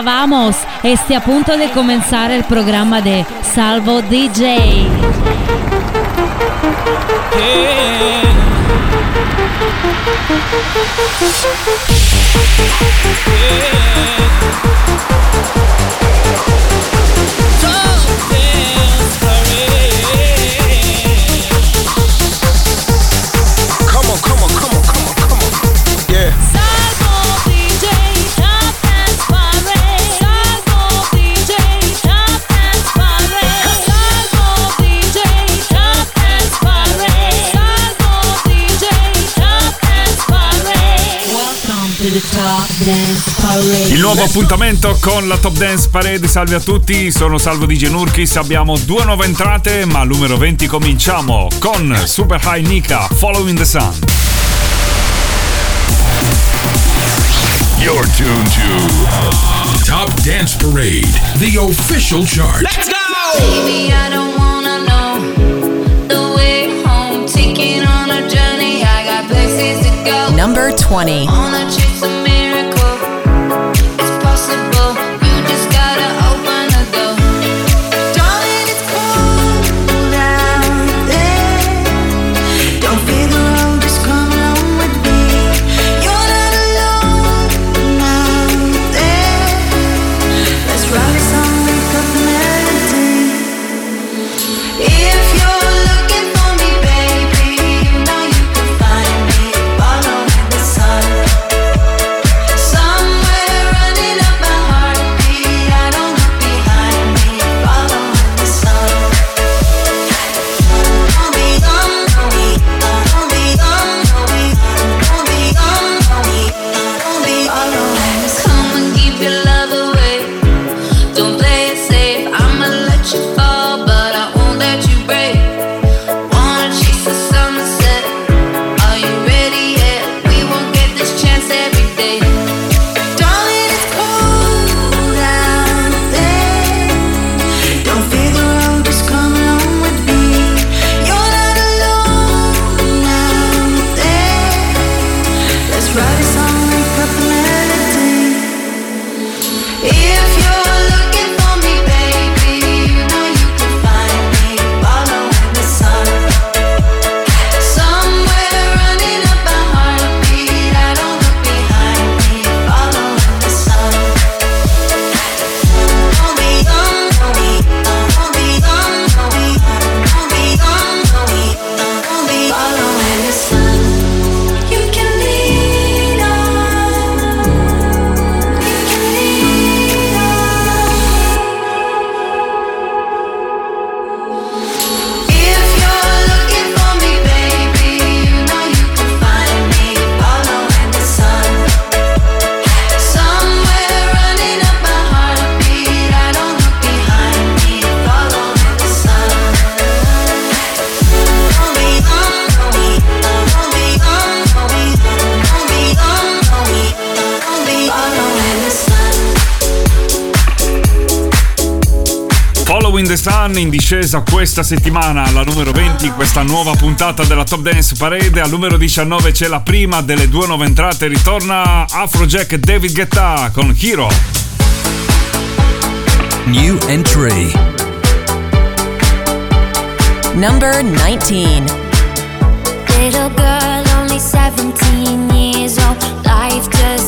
Hola, vamos. Este a punto de comenzar el programa de Salvo DJ. Il nuovo appuntamento con la Top Dance Parade. Salve a tutti, sono Salvo di Genurkis. Abbiamo due nuove entrate, ma al numero 20 cominciamo con Super High Nika, Following the Sun. You're tuned to Top Dance Parade, the official chart. Let's go! Baby, I don't wanna know the way home. Taking on a journey, I got places to go. Number 20. Sun in discesa questa settimana, la numero 20, questa nuova puntata della Top Dance Parade. Al numero 19 c'è la prima delle due nuove entrate, ritorna Afrojack David Guetta con Hero. New entry. Number 19. Little girl, only 17 years old, life just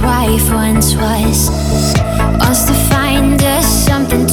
wife once was. Wants to find us something.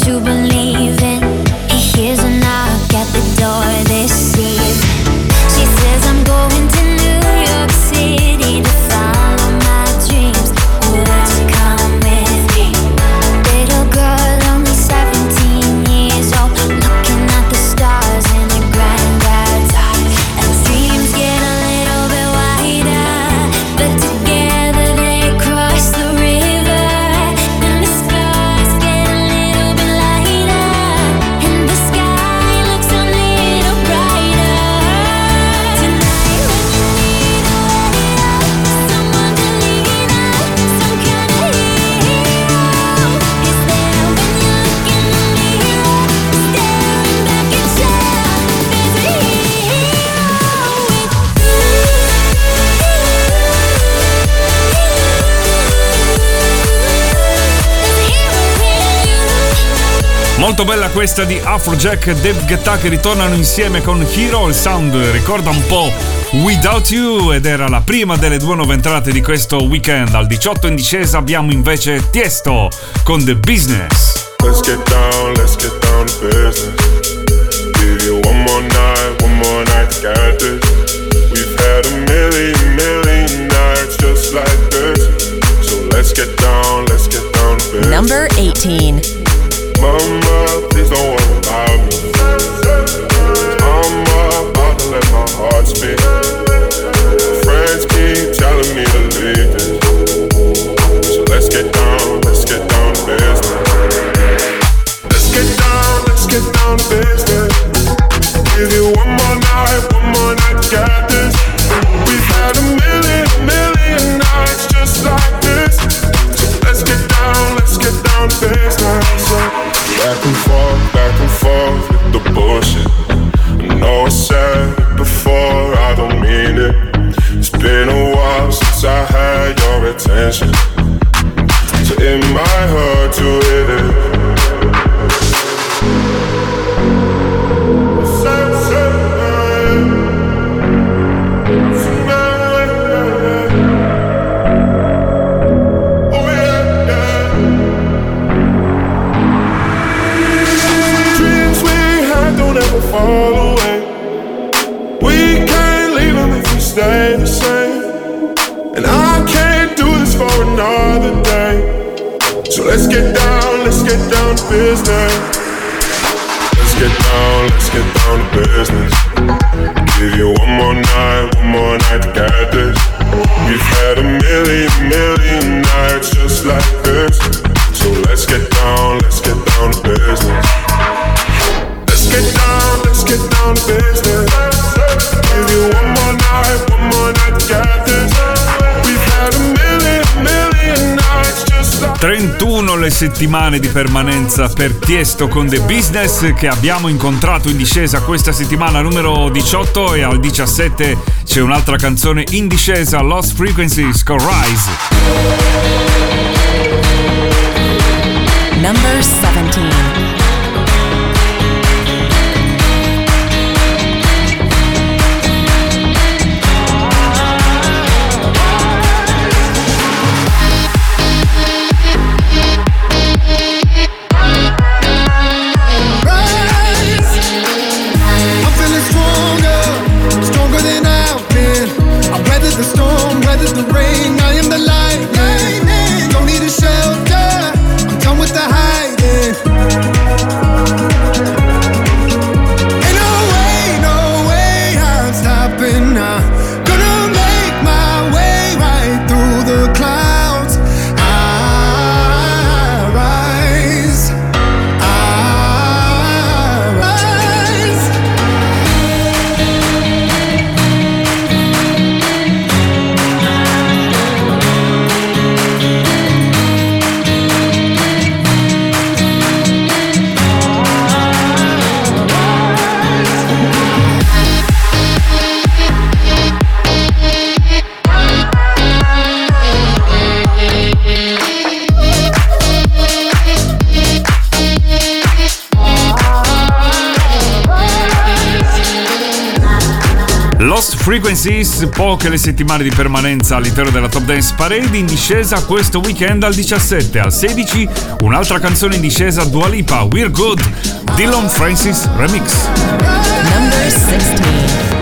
bella questa di Afrojack e Dave Guetta che ritornano insieme con Hero. Il sound ricorda un po' Without You ed era la prima delle due nuove entrate di questo weekend. Al 18 in discesa abbiamo invece Tiesto con The Business. Let's get down, let's get down to business. Give you one more night, one more night, got this. We've had a million, million nights just like this. So let's get down, let's get down to business. Number 18. Mama, please don't worry about me. settimane di permanenza per Tiesto con The Business che abbiamo incontrato in discesa questa settimana numero 18 e al 17 c'è un'altra canzone in discesa, Lost Frequencies con Rise. Number 17 Frequencies, poche le settimane di permanenza all'interno della Top Dance Parade, in discesa questo weekend al 17, al 16 un'altra canzone in discesa Dua Lipa, We're Good, Dylan Francis Remix. Number 16.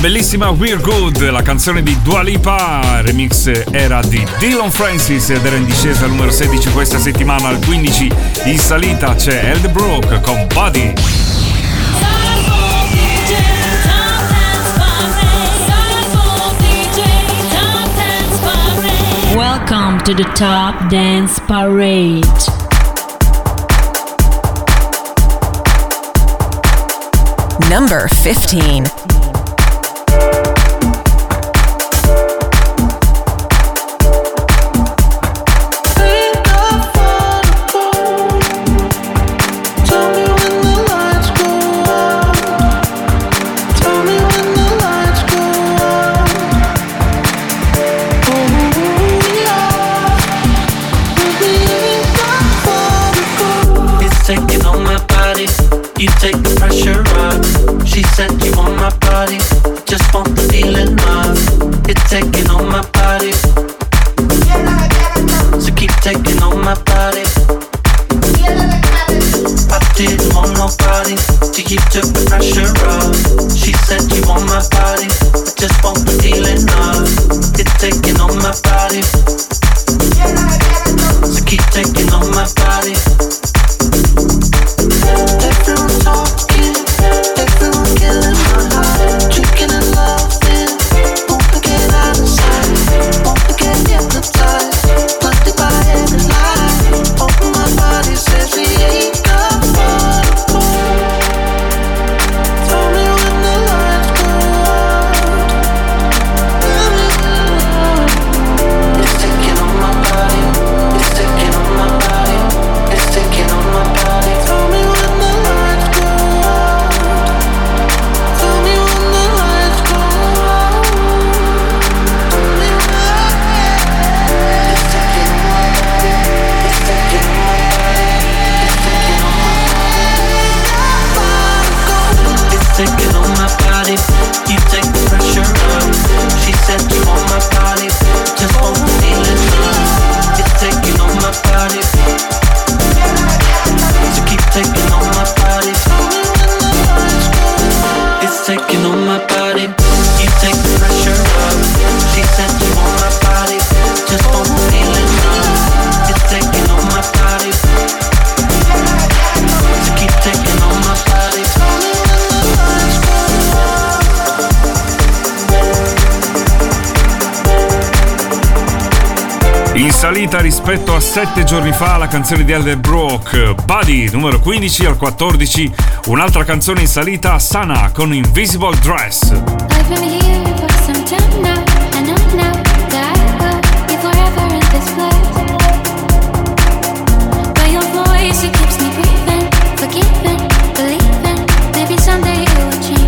Bellissima We're Good, la canzone di Dua Lipa, remix era di Dylan Francis ed era in discesa al numero 16 questa settimana, al 15 in salita c'è Eld Brook con Buddy. Welcome to the Top Dance Parade. Number 15. Rispetto a sette giorni fa la canzone di Elder Brook, Buddy numero 15 al 14, un'altra canzone in salita, Sana con Invisible Dress.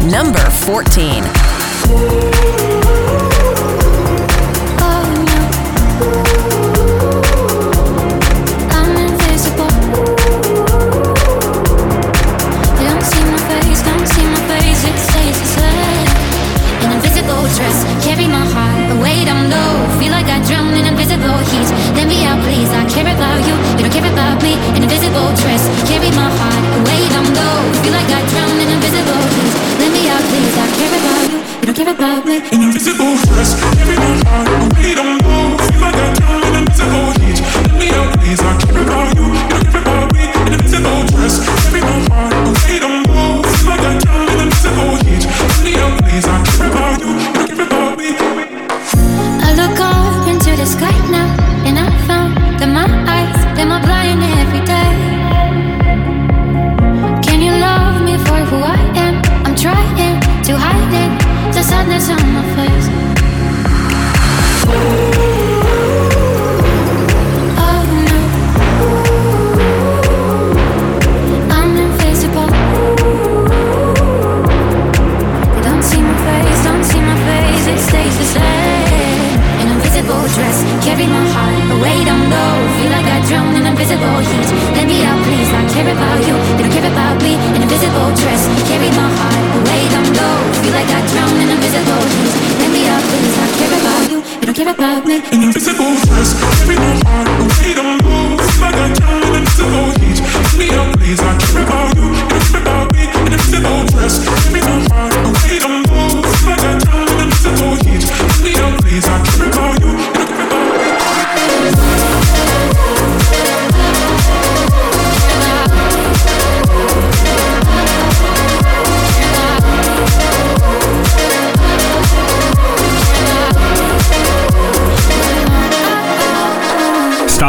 number 14.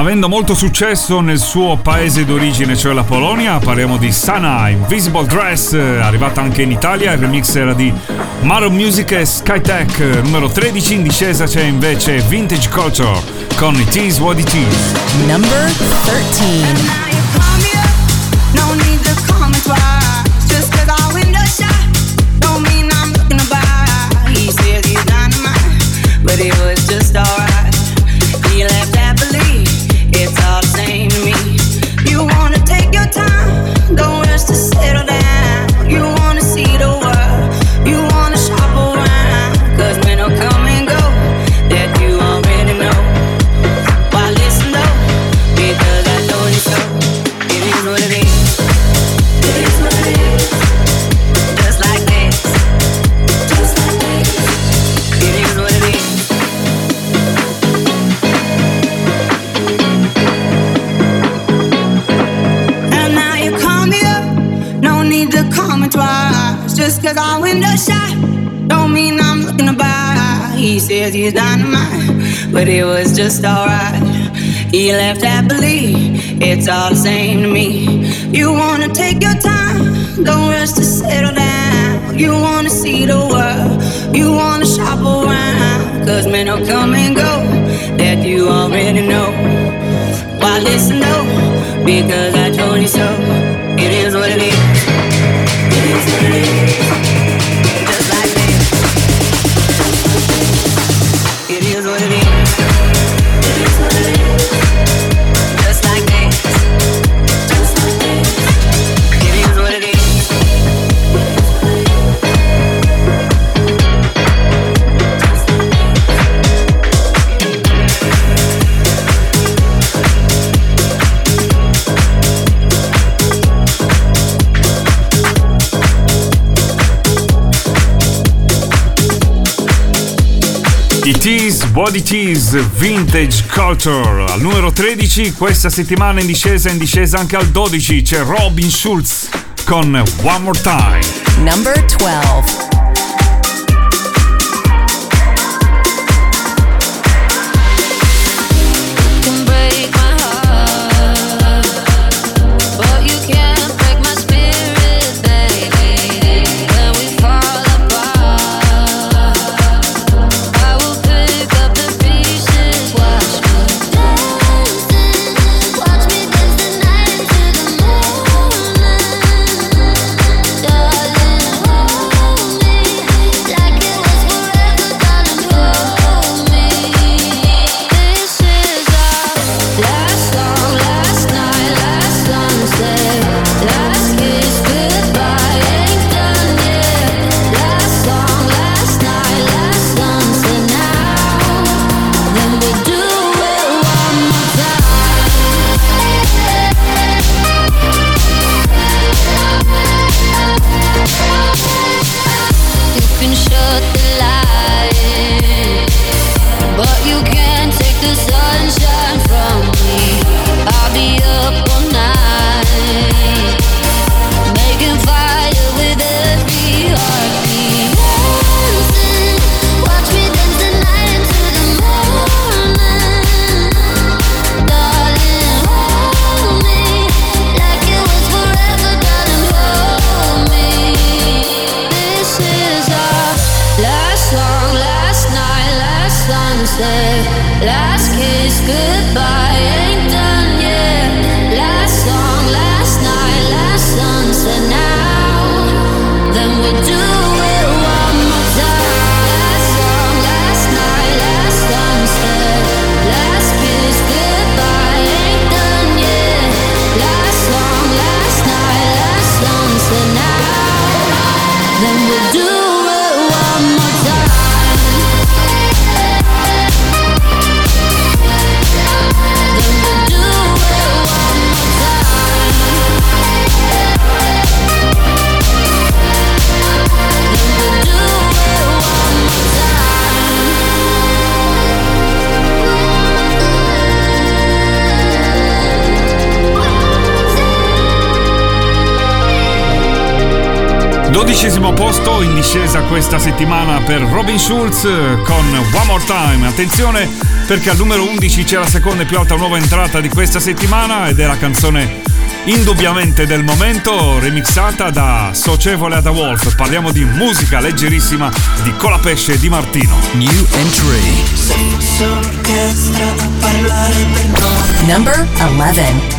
avendo molto successo nel suo paese d'origine, cioè la Polonia, parliamo di Sana Invisible Dress, arrivata anche in Italia, il remix era di Mario Music e Skytech, numero 13, in discesa c'è invece Vintage Culture con It Is What It Is. Number 13. said he's dynamite, but it was just alright. He left happily, it's all the same to me. You wanna take your time, don't rush to settle down. You wanna see the world, you wanna shop around. Cause men will come and go, that you already know. Why listen though? Because I told you so. Body Cheese Vintage Culture al numero 13, questa settimana in discesa, in discesa anche al 12 c'è Robin Schulz con One More Time. Number 12 Dodicesimo posto in discesa questa settimana per Robin Schulz con One More Time. Attenzione perché al numero 11 c'è la seconda e più alta nuova entrata di questa settimana ed è la canzone indubbiamente del momento remixata da Socievole Ada Wolf. Parliamo di musica leggerissima di Colapesce di Martino. New entry. Number 11.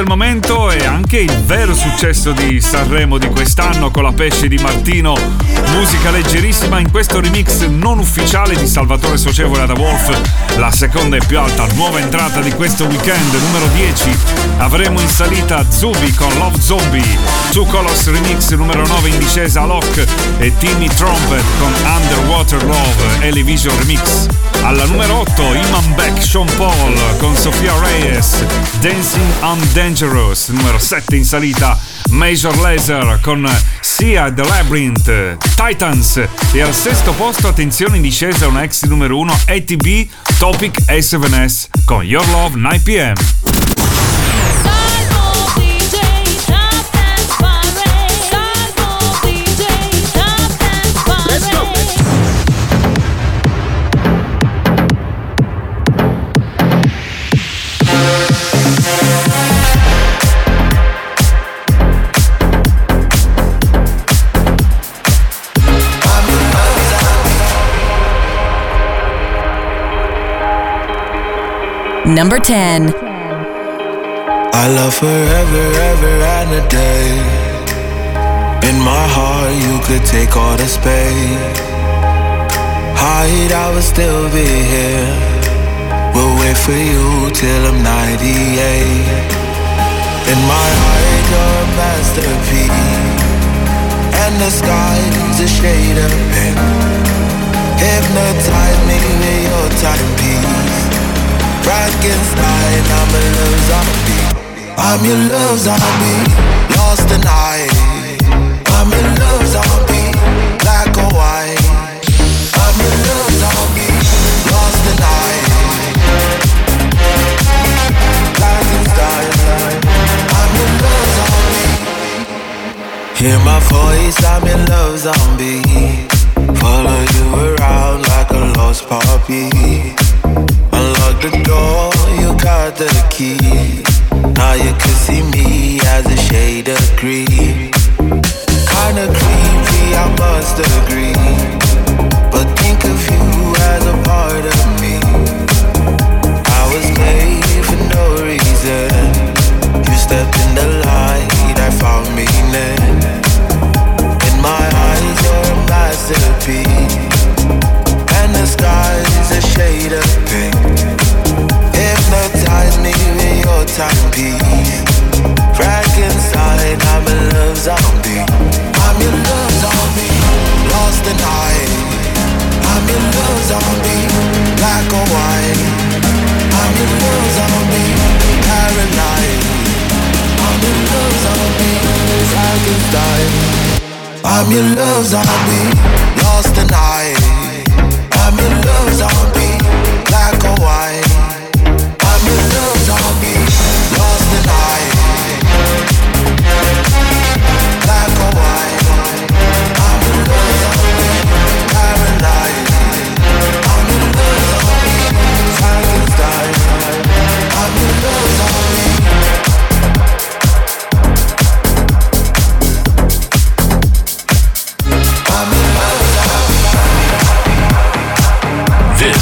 del momento e anche il vero successo di Sanremo di quest'anno con la pesce di Martino, musica leggerissima in questo remix non ufficiale di Salvatore Socievole da Wolf, la seconda e più alta nuova entrata di questo weekend, numero 10. Avremo in salita Zubi con Love Zombie, Two Colors Remix numero 9 in discesa Lock e Timmy Trumpet con Underwater Love Elevision Remix. Alla numero 8 Iman Beck Sean Paul con Sofia Reyes Dancing on Dangerous numero 7 in salita Major Laser con Sia The Labyrinth Titans. E al sesto posto attenzione in discesa una ex numero 1 ATB Topic A7S con Your Love 9pm Number 10. I love forever, ever and a day. In my heart, you could take all the space. Hide, I will still be here. We'll wait for you till I'm 98. In my heart, you're a masterpiece. And the sky's a shade of pink. Hypnotize me with your timepiece. Frankenstein, I'm a love zombie. I'm your love zombie. Lost the night. I'm your love zombie. Black or white. I'm your love zombie. Lost the night. Frankenstein. I'm your love zombie. Hear my voice, I'm your love zombie. Follow you around like a lost puppy. The door, you got the key. Now you can see me as a shade of green. Kinda creepy, I must agree. But think of you as a part of me. I was made for no reason. You stepped in the light, I found meaning. In my eyes, you're a masterpiece. And the sky's a shade of pink. Hypnotize me with your timepiece. Frankenstein, I'm a love zombie. I'm your love zombie. Lost the night. I'm your love zombie. Black or white. I'm your love zombie. Paralyzed. I'm your love zombie. Frankenstein. I'm your love zombie. Lost the night. I'm your love zombie. Black or white.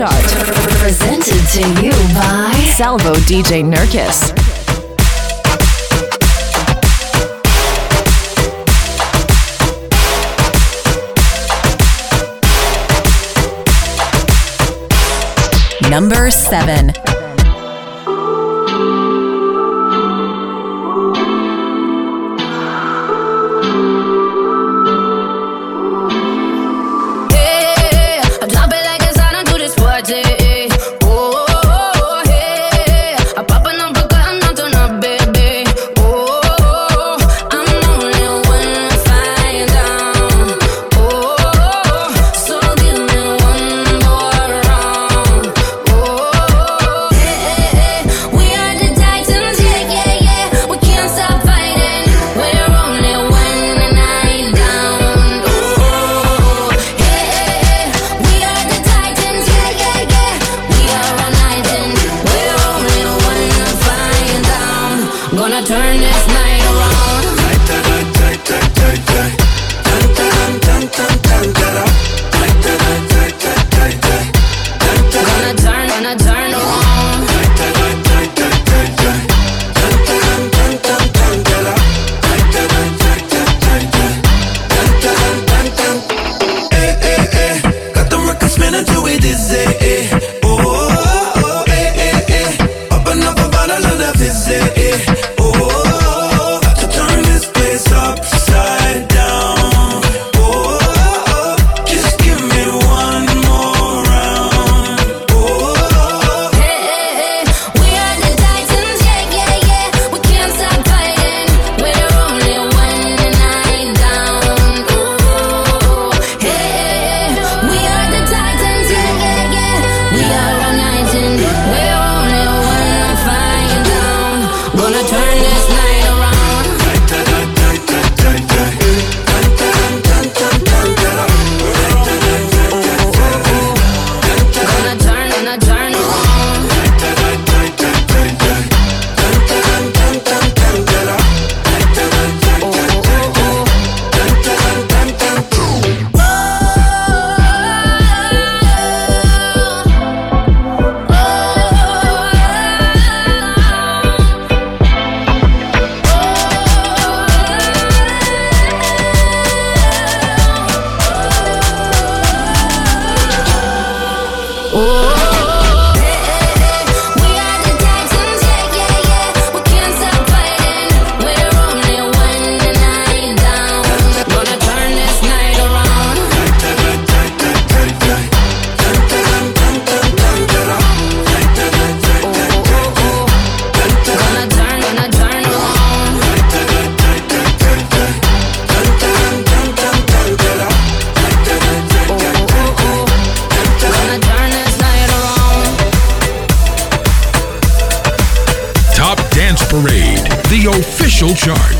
chart. Presented to you by Salvo DJ Nurkis. Number 7. official chart.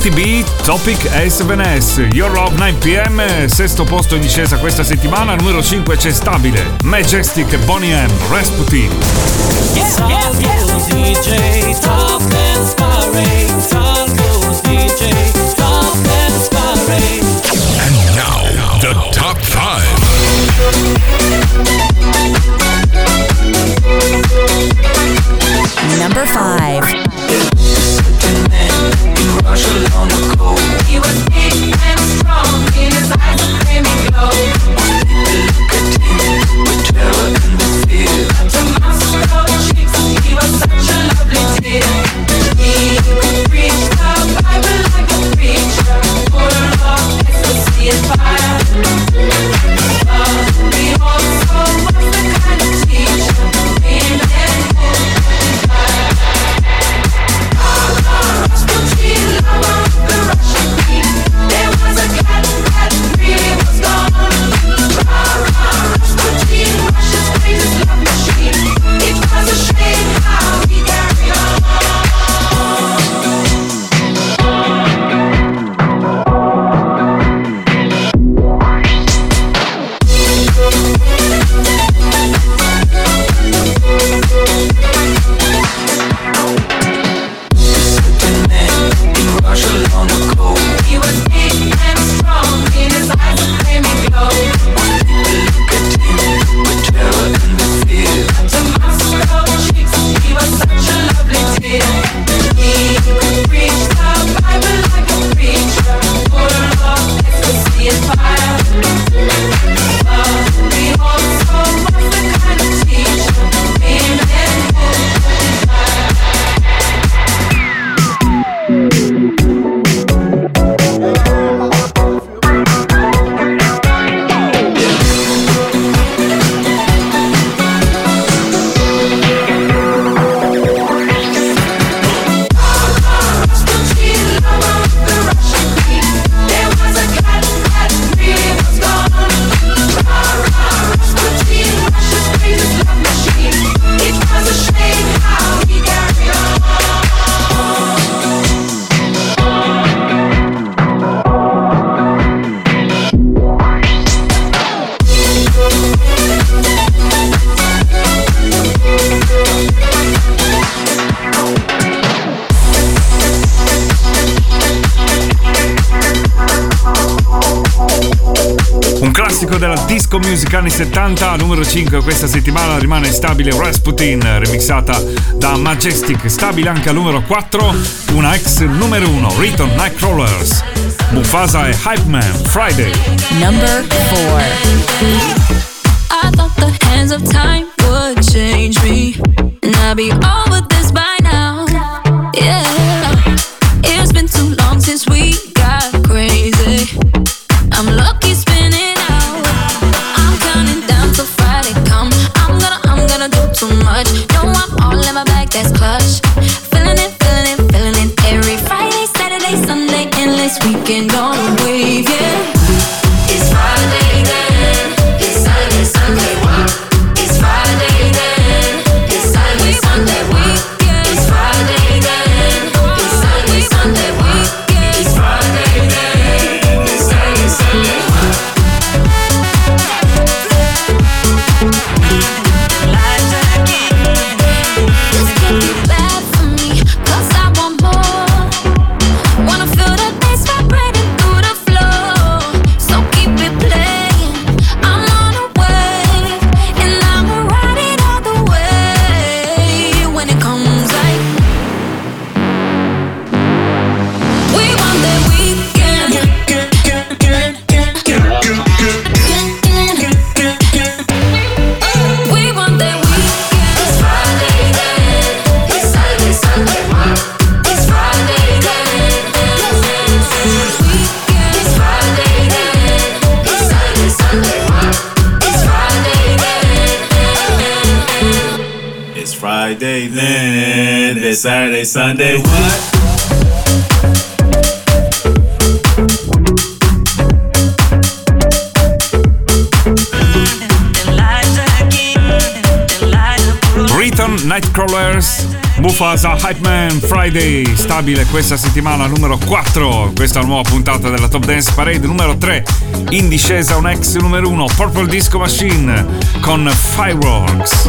ATB Topic S&S Your Love 9pm sesto posto in discesa questa settimana numero 5 c'è stabile. Majestic Bonnie M Rasputin. Yeah, yeah, yeah. And now the top 5 Number 5 Music anni 70, numero 5 questa settimana rimane stabile Rasputin, remixata da Majestic, stabile anche al numero 4, una ex numero 1, Riton Nightcrawlers, Mufasa e Hype Man, Friday. Number 4 I thought the hands of time Sunday. What? Nightcrawlers, Mufasa Hype Man Friday, stabile questa settimana numero 4, questa nuova puntata della Top Dance Parade numero 3, in discesa un ex numero 1, Purple Disco Machine con Fireworks.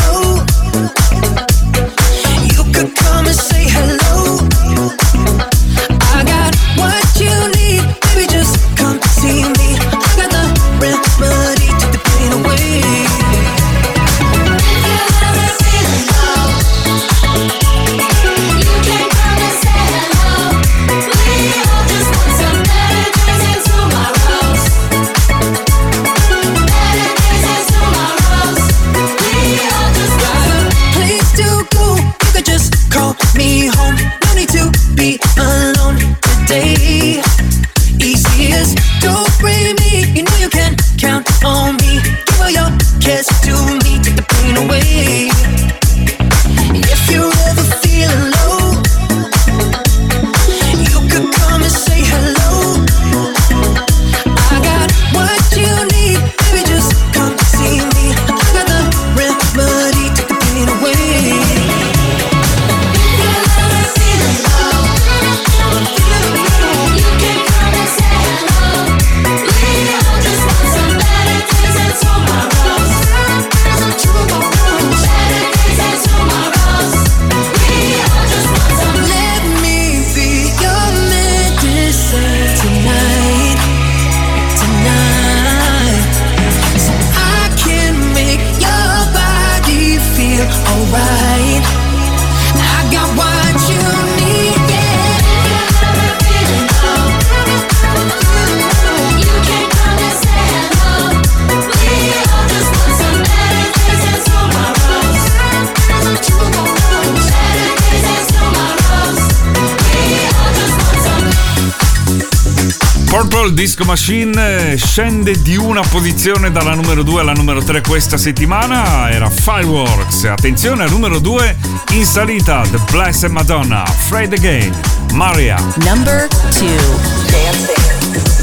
Purple Disco Machine scende di una posizione dalla numero 2 alla numero 3 questa settimana, era Fireworks. Attenzione al numero 2 in salita The Blessed Madonna, Afraid Again, Maria. Number 2.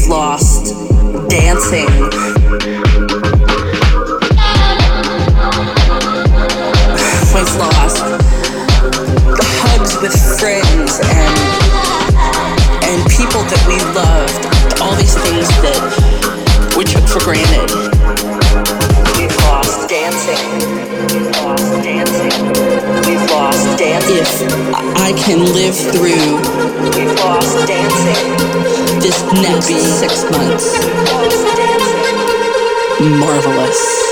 we've lost dancing. We've lost hugs with friends and and people that we loved. All these things that we took for granted. We've lost dancing. We've lost dancing. We've lost dancing. If I can live through. We've lost dancing this next six months. Marvelous.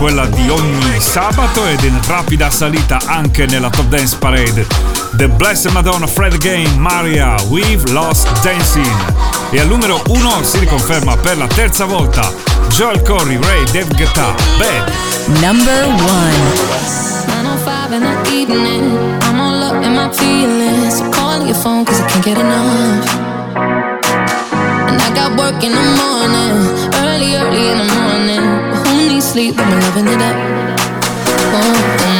quella di ogni sabato ed in rapida salita anche nella Top Dance Parade. The Blessed Madonna Fred Game Maria We've Lost Dancing. E al numero 1 si riconferma per la terza volta Joel Corey, Ray, Dave Guetta, Bad. Number 1 And I got work in the morning, early, early in the morning. sleep, but my loving it up. Mm-hmm.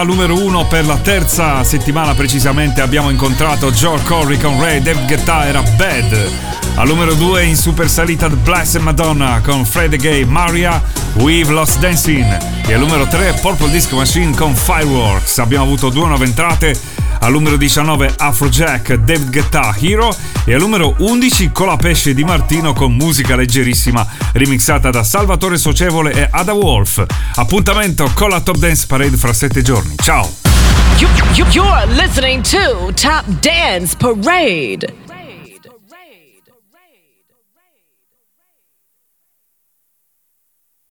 Al numero uno per la terza settimana precisamente abbiamo incontrato Joe Corey con Ray, David Guetta era Bad. Al numero due in super salita The Blessed Madonna con Fred Gay, Maria, We've Lost Dancing. E al numero 3 Purple Disco Machine con Fireworks. Abbiamo avuto due nuove entrate. Al numero 19 Afrojack, David Guetta, Hero. E al numero 11 Colapesce di Martino con musica leggerissima remixata da Salvatore Socievole e Ada Wolf. Appuntamento con la Top Dance Parade fra sette giorni. Ciao! You, you, you're listening to Top Dance Parade.